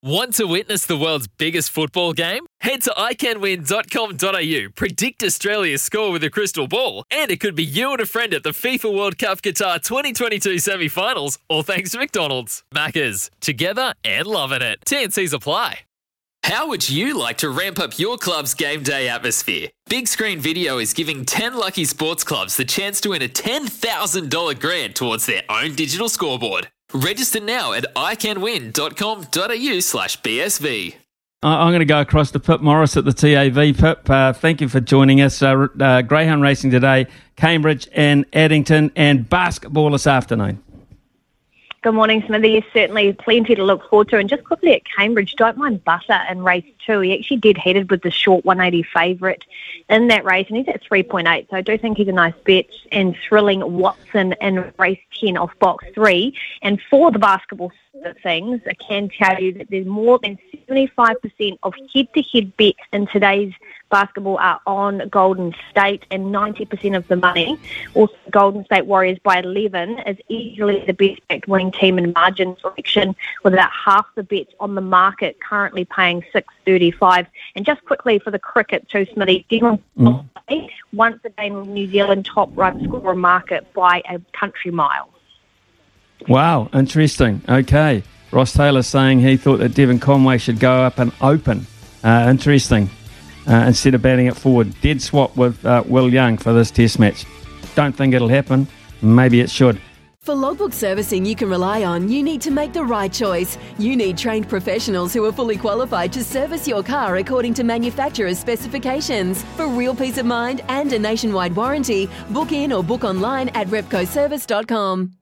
Want to witness the world's biggest football game? Head to iCanWin.com.au, predict Australia's score with a crystal ball, and it could be you and a friend at the FIFA World Cup Qatar 2022 semi finals, all thanks to McDonald's. Maccas, together and loving it. TNC's apply. How would you like to ramp up your club's game day atmosphere? Big Screen Video is giving 10 lucky sports clubs the chance to win a $10,000 grant towards their own digital scoreboard. Register now at iCanWin.com.au slash BSV. I'm going to go across to Pip Morris at the TAB. Pip, uh, thank you for joining us. Uh, uh, Greyhound Racing today, Cambridge and Addington, and basketball this afternoon. Good morning, Smithy. Certainly plenty to look forward to. And just quickly at Cambridge, don't mind Butter in race two. He actually did headed with the short 180 favourite in that race, and he's at 3.8. So I do think he's a nice bet. And thrilling Watson in race 10 off box three. And for the basketball things, I can tell you that there's more than 75% of head to head bets in today's basketball are on Golden State, and 90% of the money. Also, Golden State Warriors by 11 is easily the best backed winning team in margin selection, with about half the bets on the market currently paying 635. And just quickly for the cricket too, Smithy, Devon mm. once again New Zealand top run scorer market by a country mile. Wow, interesting. Okay. Ross Taylor saying he thought that Devon Conway should go up and open. Uh, interesting. Uh, instead of batting it forward. Dead swap with uh, Will Young for this test match. Don't think it'll happen. Maybe it should. For logbook servicing you can rely on, you need to make the right choice. You need trained professionals who are fully qualified to service your car according to manufacturer's specifications. For real peace of mind and a nationwide warranty, book in or book online at repcoservice.com.